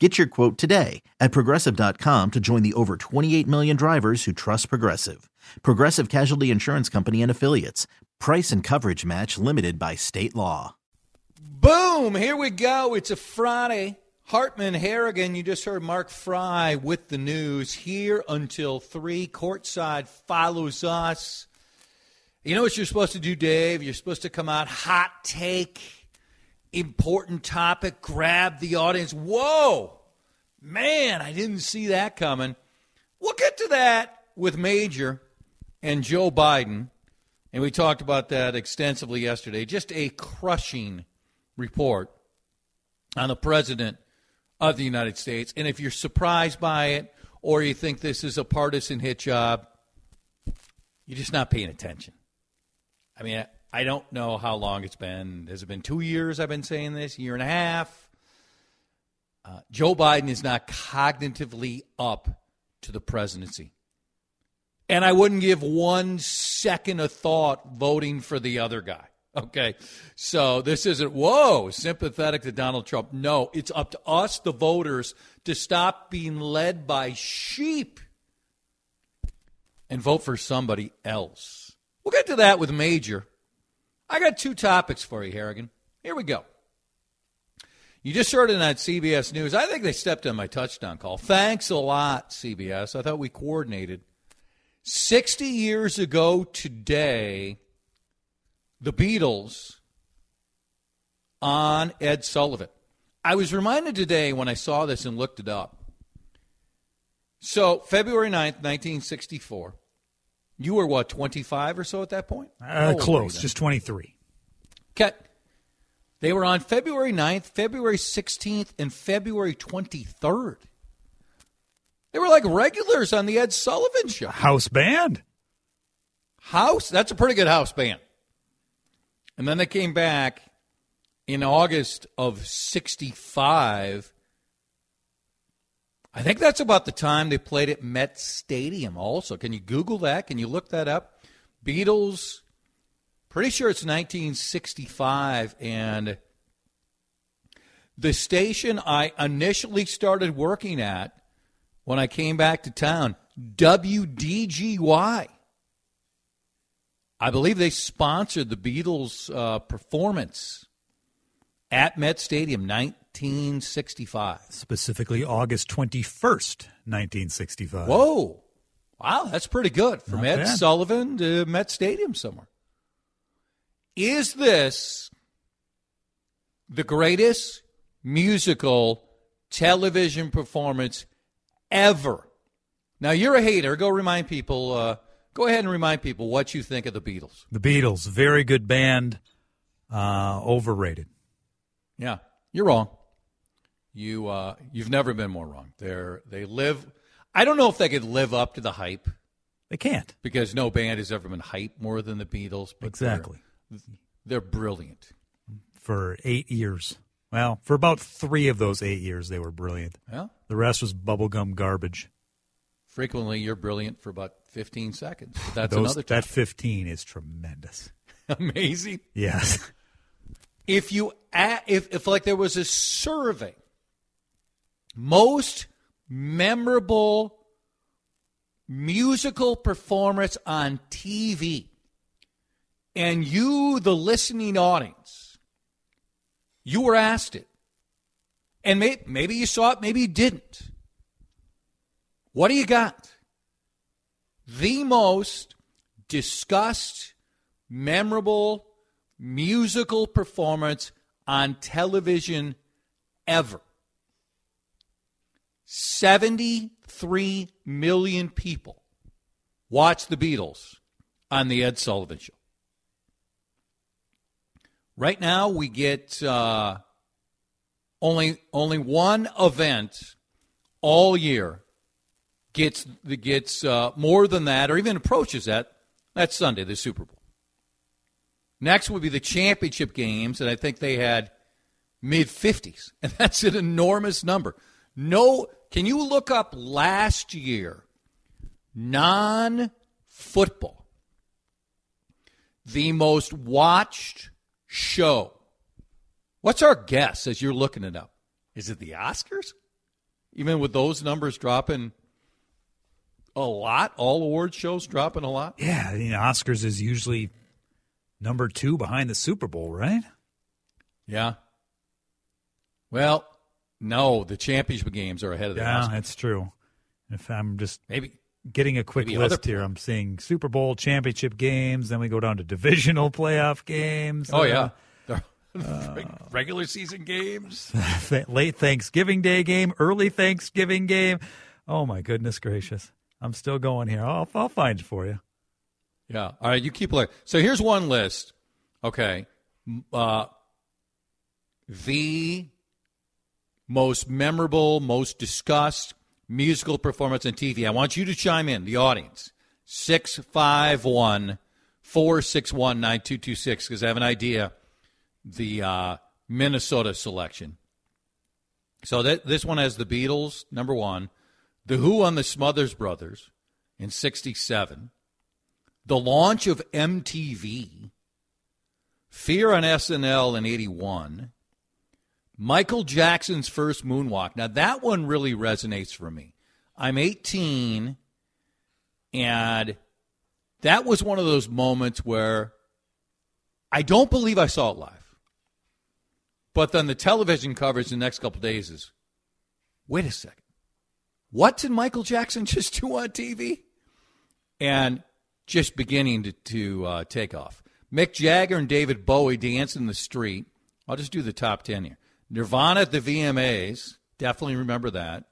Get your quote today at progressive.com to join the over 28 million drivers who trust Progressive. Progressive Casualty Insurance Company and Affiliates. Price and coverage match limited by state law. Boom! Here we go. It's a Friday. Hartman Harrigan, you just heard Mark Fry with the news here until 3. Courtside follows us. You know what you're supposed to do, Dave? You're supposed to come out hot take important topic, grab the audience. Whoa, man, I didn't see that coming. We'll get to that with Major and Joe Biden. And we talked about that extensively yesterday. Just a crushing report on the president of the United States. And if you're surprised by it or you think this is a partisan hit job, you're just not paying attention. I mean, I don't know how long it's been. Has it been two years I've been saying this? Year and a half? Uh, Joe Biden is not cognitively up to the presidency. And I wouldn't give one second of thought voting for the other guy. Okay. So this isn't, whoa, sympathetic to Donald Trump. No, it's up to us, the voters, to stop being led by sheep and vote for somebody else. We'll get to that with Major. I got two topics for you, Harrigan. Here we go. You just heard it on CBS News. I think they stepped on my touchdown call. Thanks a lot, CBS. I thought we coordinated. 60 years ago today, the Beatles on Ed Sullivan. I was reminded today when I saw this and looked it up. So, February 9th, 1964. You were what, 25 or so at that point? Uh, close, just 23. Okay. They were on February 9th, February 16th, and February 23rd. They were like regulars on the Ed Sullivan show. House band. House? That's a pretty good house band. And then they came back in August of 65 I think that's about the time they played at Met Stadium, also. Can you Google that? Can you look that up? Beatles, pretty sure it's 1965. And the station I initially started working at when I came back to town, WDGY. I believe they sponsored the Beatles' uh, performance at Met Stadium, 1965. Specifically, August 21st, 1965. Whoa. Wow, that's pretty good. From Not Ed bad. Sullivan to Met Stadium somewhere. Is this the greatest musical television performance ever? Now, you're a hater. Go remind people, uh, go ahead and remind people what you think of the Beatles. The Beatles, very good band, uh, overrated. Yeah, you're wrong. You uh, you've never been more wrong. They're they live. I don't know if they could live up to the hype They can't. because no band has ever been hyped more than the Beatles. But Exactly. they're, they're brilliant. For eight years. Well, for about three of those eight years, they were brilliant. Yeah, The rest was bubblegum garbage. frequently you're brilliant for about 15 seconds. That's Those, another that 15 is tremendous. amazing. Yes. If you if if like there was a survey, most memorable musical performance on TV, and you, the listening audience, you were asked it, and may, maybe you saw it, maybe you didn't. What do you got? The most discussed, memorable musical performance on television ever. 73 million people watch the Beatles on the Ed Sullivan Show. Right now, we get uh, only only one event all year gets gets uh, more than that, or even approaches that. That's Sunday, the Super Bowl. Next would be the championship games, and I think they had mid 50s, and that's an enormous number. No, can you look up last year non football the most watched show. What's our guess as you're looking it up? Is it the Oscars? Even with those numbers dropping a lot, all award shows dropping a lot? Yeah, I mean, Oscars is usually number two behind the Super Bowl, right? Yeah. Well, no, the championship games are ahead of the Yeah, Oscars. that's true. If I'm just Maybe getting a quick Maybe list other- here, I'm seeing Super Bowl championship games, then we go down to divisional playoff games. Oh uh, yeah. regular season games. late Thanksgiving Day game, early Thanksgiving game. Oh my goodness gracious! I'm still going here. I'll, I'll find it for you. Yeah. All right, you keep looking. So here's one list. Okay. Uh, the most memorable, most discussed musical performance on TV. I want you to chime in, the audience. 651 461 9226, because I have an idea. The uh, Minnesota selection. So that this one has the Beatles, number one. The Who on the Smothers Brothers in 67 the launch of MTV, Fear on SNL in 81, Michael Jackson's first moonwalk. Now, that one really resonates for me. I'm 18, and that was one of those moments where I don't believe I saw it live. But then the television coverage the next couple days is wait a second. What did Michael Jackson just do on TV? And just beginning to, to uh, take off. Mick Jagger and David Bowie dance in the street. I'll just do the top 10 here. Nirvana at the VMAs. Definitely remember that.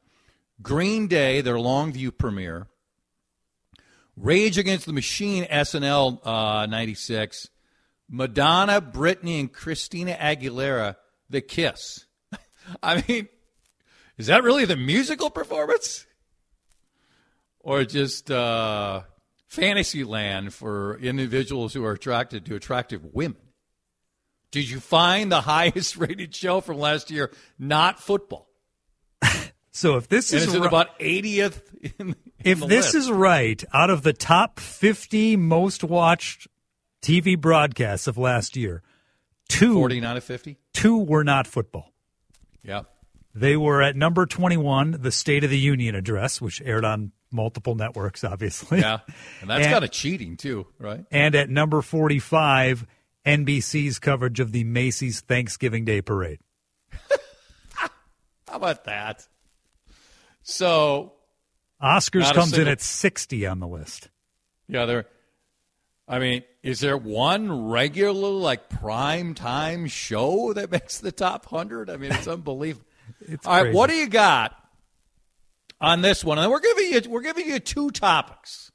Green Day, their Longview premiere. Rage Against the Machine, SNL uh, 96. Madonna, Britney, and Christina Aguilera, The Kiss. I mean, is that really the musical performance? Or just uh, fantasy land for individuals who are attracted to attractive women? Did you find the highest rated show from last year not football? So if this And is is ri- about 80th in, if the this list? is right, out of the top 50 most watched TV broadcasts of last year, two 49 of 50? two were not football. Yeah. They were at number 21, the State of the Union address, which aired on multiple networks, obviously. Yeah. And that's And- kind of cheating, too, right? And at number 45, NBC's coverage of the Macy's Thanksgiving Day Parade. How about that? So, Oscars comes in at 60 on the list. yeah, there. I mean, is there one regular, like, prime time show that makes the top 100? I mean, it's unbelievable. It's All right, crazy. what do you got on this one? And we're giving you we're giving you two topics.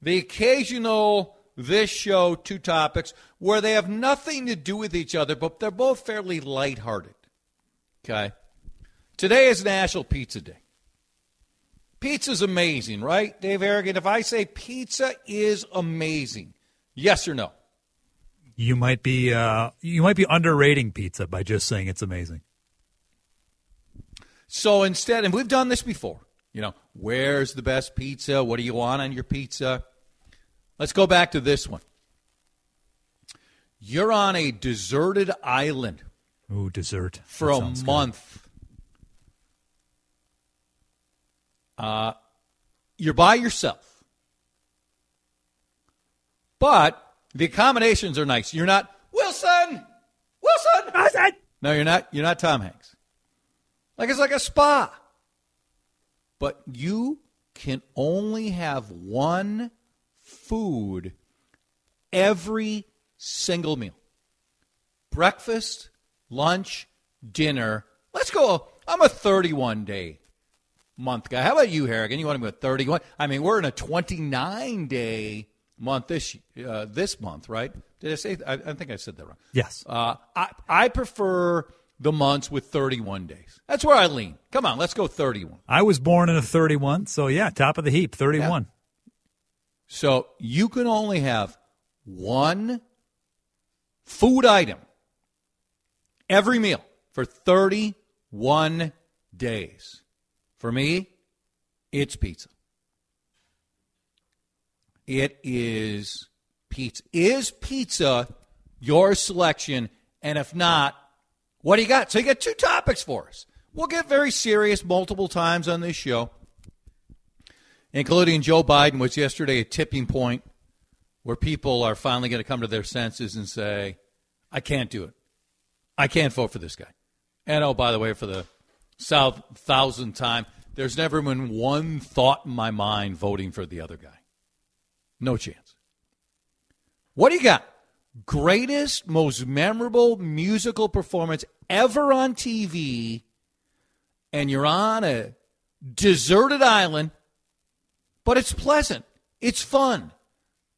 The occasional this show two topics where they have nothing to do with each other, but they're both fairly lighthearted. Okay. Today is National Pizza Day. Pizza's amazing, right, Dave Harrigan? If I say pizza is amazing, yes or no? You might be uh, you might be underrating pizza by just saying it's amazing. So instead, and we've done this before, you know, where's the best pizza? What do you want on your pizza? Let's go back to this one. You're on a deserted island Ooh, desert. for That a month. Uh, you're by yourself. But the accommodations are nice. You're not Wilson! Wilson. Wilson. No, you're not. You're not Tom Hanks. Like it's like a spa. But you can only have one food every single meal breakfast, lunch, dinner. Let's go. I'm a 31 day month guy. How about you, Harrigan? You want to go 31? I mean, we're in a 29 day month this uh, this month, right? Did I say? I, I think I said that wrong. Yes. Uh, I I prefer the months with 31 days. That's where I lean. Come on, let's go 31. I was born in a 31, so yeah, top of the heap, 31. Yeah. So you can only have one food item every meal for 31 days. For me, it's pizza. It is pizza. Is pizza your selection? And if not, what do you got? So you got two topics for us. We'll get very serious multiple times on this show, including Joe Biden was yesterday a tipping point where people are finally going to come to their senses and say, I can't do it. I can't vote for this guy. And oh, by the way, for the south thousandth time, there's never been one thought in my mind voting for the other guy. No chance. What do you got? Greatest, most memorable musical performance ever on TV, and you're on a deserted island, but it's pleasant. It's fun.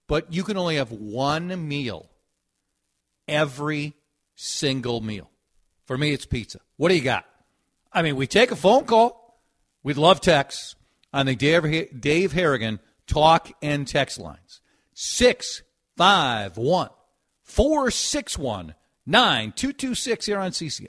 But you can only have one meal every single meal. For me, it's pizza. What do you got? I mean, we take a phone call. We'd love texts on the Dave, Dave Harrigan talk and text lines. 651 461 9226 here on CCO.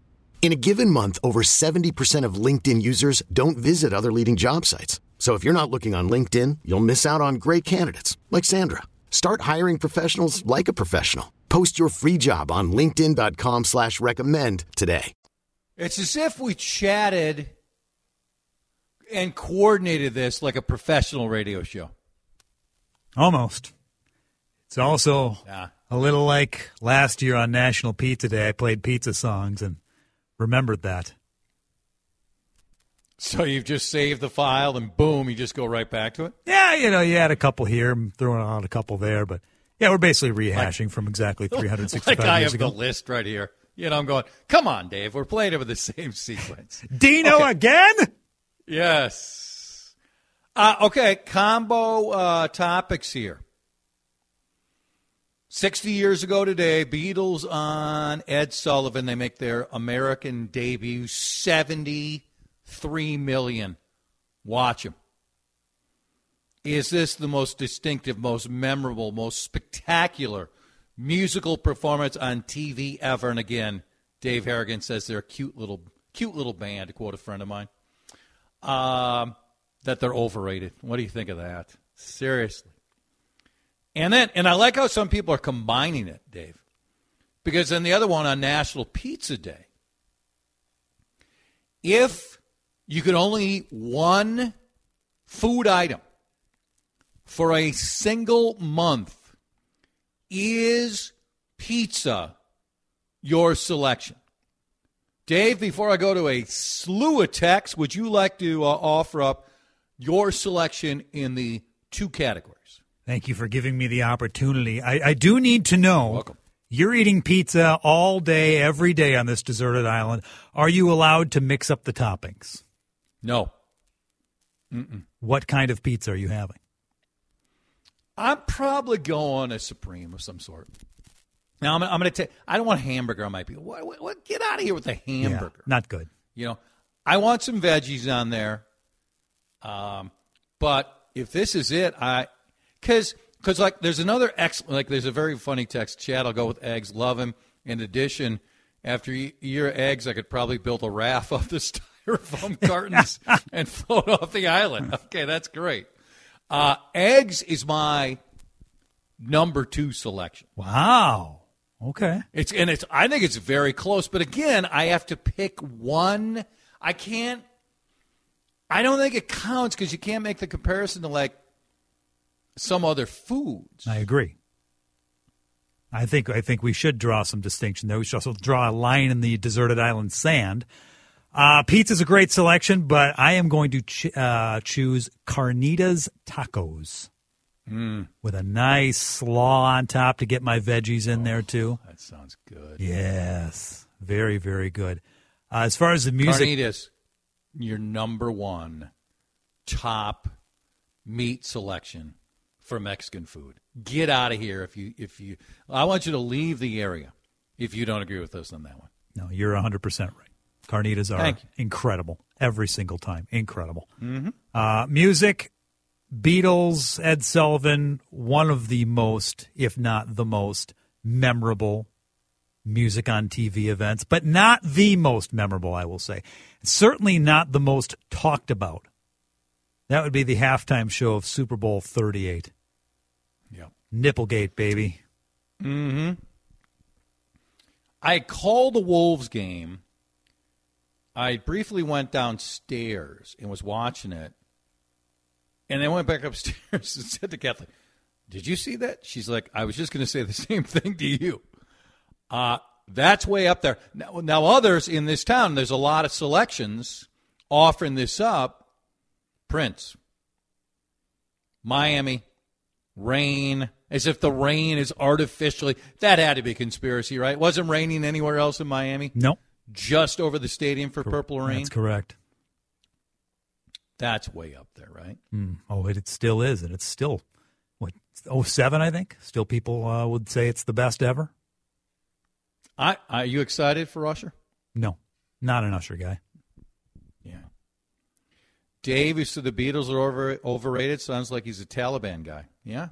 In a given month, over 70% of LinkedIn users don't visit other leading job sites. So if you're not looking on LinkedIn, you'll miss out on great candidates like Sandra. Start hiring professionals like a professional. Post your free job on LinkedIn.com slash recommend today. It's as if we chatted and coordinated this like a professional radio show. Almost. It's also Yeah. a little like last year on National Pizza Day. I played pizza songs and remembered that. So you've just saved the file and boom, you just go right back to it? Yeah, you know, you had a couple here, I'm throwing on a couple there, but yeah, we're basically rehashing from exactly 365 like I years have ago. the list right here. You know, I'm going, come on, Dave, we're playing with the same sequence. Dino Okay. again? yes. Uh, okay, combo uh, topics here. 60 years ago today, Beatles on Ed Sullivan. They make their American debut. 73 million. Watch them. Is this the most distinctive, most memorable, most spectacular musical performance on TV ever? And again, Dave Harrigan says they're a cute little, cute little band. To quote a friend of mine, um, that they're overrated. What do you think of that? Seriously. And then, and I like how some people are combining it, Dave, because then the other one on National Pizza Day, if you could only eat one food item for a single month, Is pizza your selection? Dave, before I go to a slew of texts, would you like to uh, offer up your selection in the two categories? Thank you for giving me the opportunity. I, I do need to know. Welcome. You're eating pizza all day, every day on this deserted island. Are you allowed to mix up the toppings? No. What kind of pizza are you having? I'm probably going a supreme of some sort. Now I'm, I'm going to take. I don't want hamburger on my pizza. What, what, what- Get out of here with the Yeah, hamburger. not good. You know, I want some veggies on there. Um, but if this is it, I because because like there's another excellent like there's a very funny text. Chad, I'll go with eggs. Love him. In addition, after you eat your eggs, I could probably build a raft of the styrofoam cartons and float off the island. Okay, that's great. Uh, eggs is my number two selection. Wow. Okay. It's and it's I think it's very close, but again, I have to pick one. I can't I don't think it counts because you can't make the comparison to like some other foods. I agree. I think I think we should draw some distinction there. We should also draw a line in the deserted island sand. Uh, pizza's a great selection, but I am going to ch- uh, choose Carnitas Tacos with a nice slaw on top to get my veggies in there too. That sounds good. Yes, very very good. Uh, as far as the music, Carnitas, your number one top meat selection for Mexican food. Get out of here if you if you. I want you to leave the area if you don't agree with us on that one. no, you're 100 percent right. Carnitas are incredible every single time. Incredible. Uh, music, Beatles, Ed Sullivan, one of the most, if not the most, memorable music on TV events, but not the most memorable, I will say. Certainly not the most talked about. That would be the halftime show of Super Bowl 38. Yeah. Nipplegate, baby. Mm-hmm. I called the Wolves game. I briefly went downstairs and was watching it. And I went back upstairs and said to Kathleen, Did you see that? She's like, I was just going to say the same thing to you. Uh, that's way up there. Now, now, others in this town, there's a lot of selections offering this up. Prince, Miami, rain, as if the rain is artificially. That had to be conspiracy, right? Wasn't raining anywhere else in Miami, No, just over the stadium for Purple Rain. that's correct. That's way up there, right? Mm. Oh, it, it still is, and it's still what 07, I think. Still, people uh, would say it's the best ever. I, are you excited for Usher? No, not an Usher guy. Yeah. Dave, who said the Beatles are over, overrated, sounds like he's a Taliban guy. Yeah.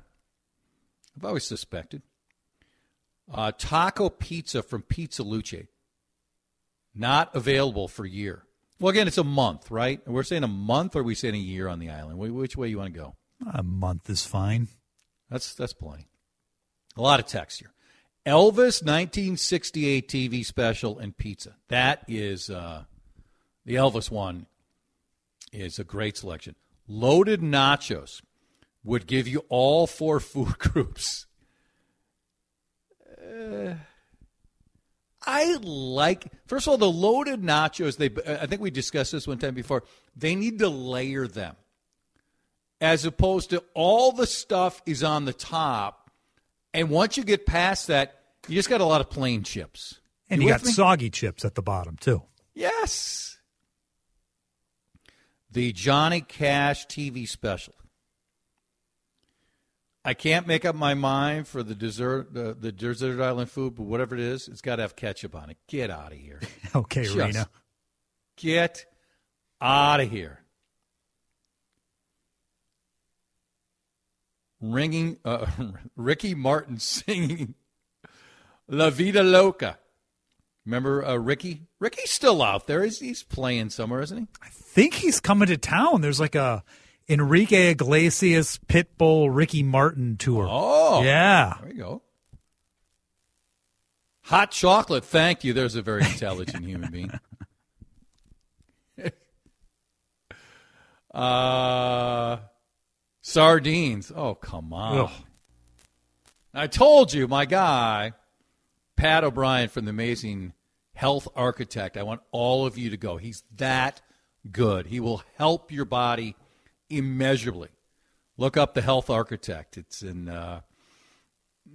I've always suspected. Uh, taco pizza from Pizza Luce. Not available for a year. Well, again, it's a month, right? We're saying a month, or are we saying a year on the island? Which way you want to go? A month is fine. That's that's plenty. A lot of text here. Elvis 1968 TV special and pizza. That is uh, the Elvis one is a great selection. Loaded nachos would give you all four food groups. Uh, I like first of all the loaded nachos. They I think we discussed this one time before. They need to layer them as opposed to all the stuff is on the top. And once you get past that, you just got a lot of plain chips. And you, got me? soggy chips at the bottom too. Yes. The Johnny Cash TV special. I can't make up my mind for the dessert, the, the desert island food, but whatever it is, it's got to have ketchup on it. Get out of here. Okay, Just Rena. Get out of here. Ringing, uh, Ricky Martin singing La Vida Loca. Remember uh, Ricky? Ricky's still out there. He's, he's playing somewhere, isn't he? I think he's coming to town. There's like a Enrique Iglesias, Pitbull, Ricky Martin tour. Oh, yeah. There you go. Hot chocolate. Thank you. There's a very intelligent human being. uh, sardines. Oh, come on. Ugh. I told you, my guy, Pat O'Brien from the amazing Health Architect. I want all of you to go. He's that good. He will help your body immeasurably. Look up the Health Architect. It's in. Uh,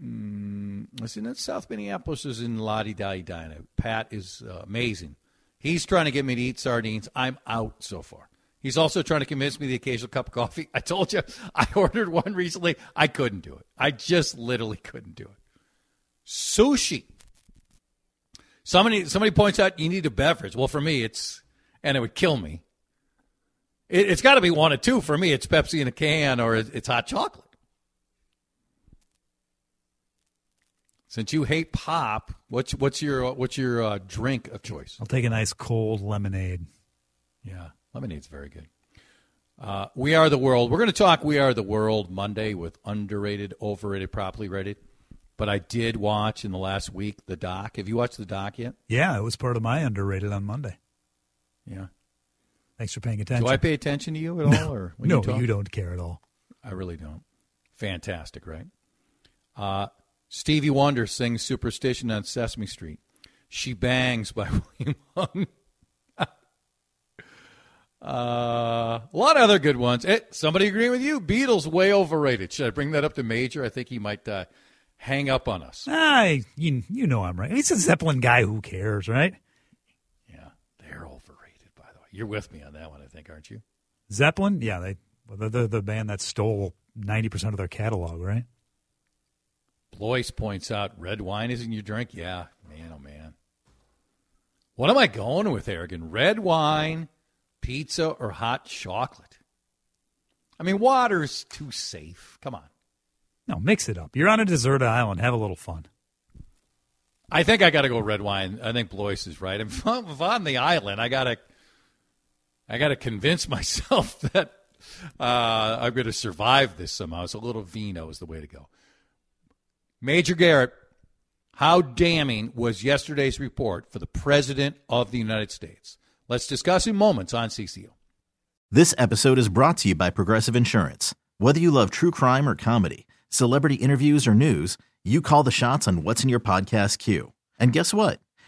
mm, it's in South Minneapolis. Is in Lottie Di Dina. Pat is uh, amazing. He's trying to get me to eat sardines. I'm out so far. He's also trying to convince me the occasional cup of coffee. I told you I ordered one recently. I couldn't do it. I just literally couldn't do it. Sushi. Somebody somebody points out you need a beverage. Well, for me, it's and it would kill me. It, has got to be one or two. For me, it's Pepsi in a can or it's hot chocolate. Since you hate pop, what's what's your what's your uh, drink of choice? I'll take a nice cold lemonade. Yeah, lemonade's very good. Uh, we are the world. We're going to talk. We are the world Monday with underrated, overrated, properly rated. But I did watch in the last week the doc. Have you watched the doc yet? Yeah, it was part of my underrated on Monday. Yeah. Thanks for paying attention. Do I pay attention to you at no, all, or no, you, you, don't care at all. I really don't. Fantastic, right? Uh, Stevie Wonder sings "Superstition" on Sesame Street. She bangs by William Hung. uh, a lot of other good ones. Hey, somebody agreeing with you? Beatles way overrated. Should I bring that up to Major? I think he might uh, hang up on us. Ah, you you know I'm right. He's a Zeppelin guy. Who cares, right? Yeah, they're overrated. By the way, you're with me on that one, I think, aren't you? Zeppelin, yeah, they they're the, the band that stole ninety percent of their catalog, right? Blois points out red wine isn't your drink. Yeah, man, oh man. What am I going with, Harrigan? Red wine, pizza, or hot chocolate? I mean, water's too safe. Come on. No, mix it up. You're on a deserted island. Have a little fun. I think I got to go red wine. I think Blois is right. If I'm on the island, I got to, I got to convince myself that uh, I'm going to survive this somehow. So a little vino is the way to go. Major Garrett, how damning was yesterday's report for the President of the United States? Let's discuss in moments on CCO. This episode is brought to you by Progressive Insurance. Whether you love true crime or comedy, celebrity interviews or news, you call the shots on what's in your podcast queue. And guess what?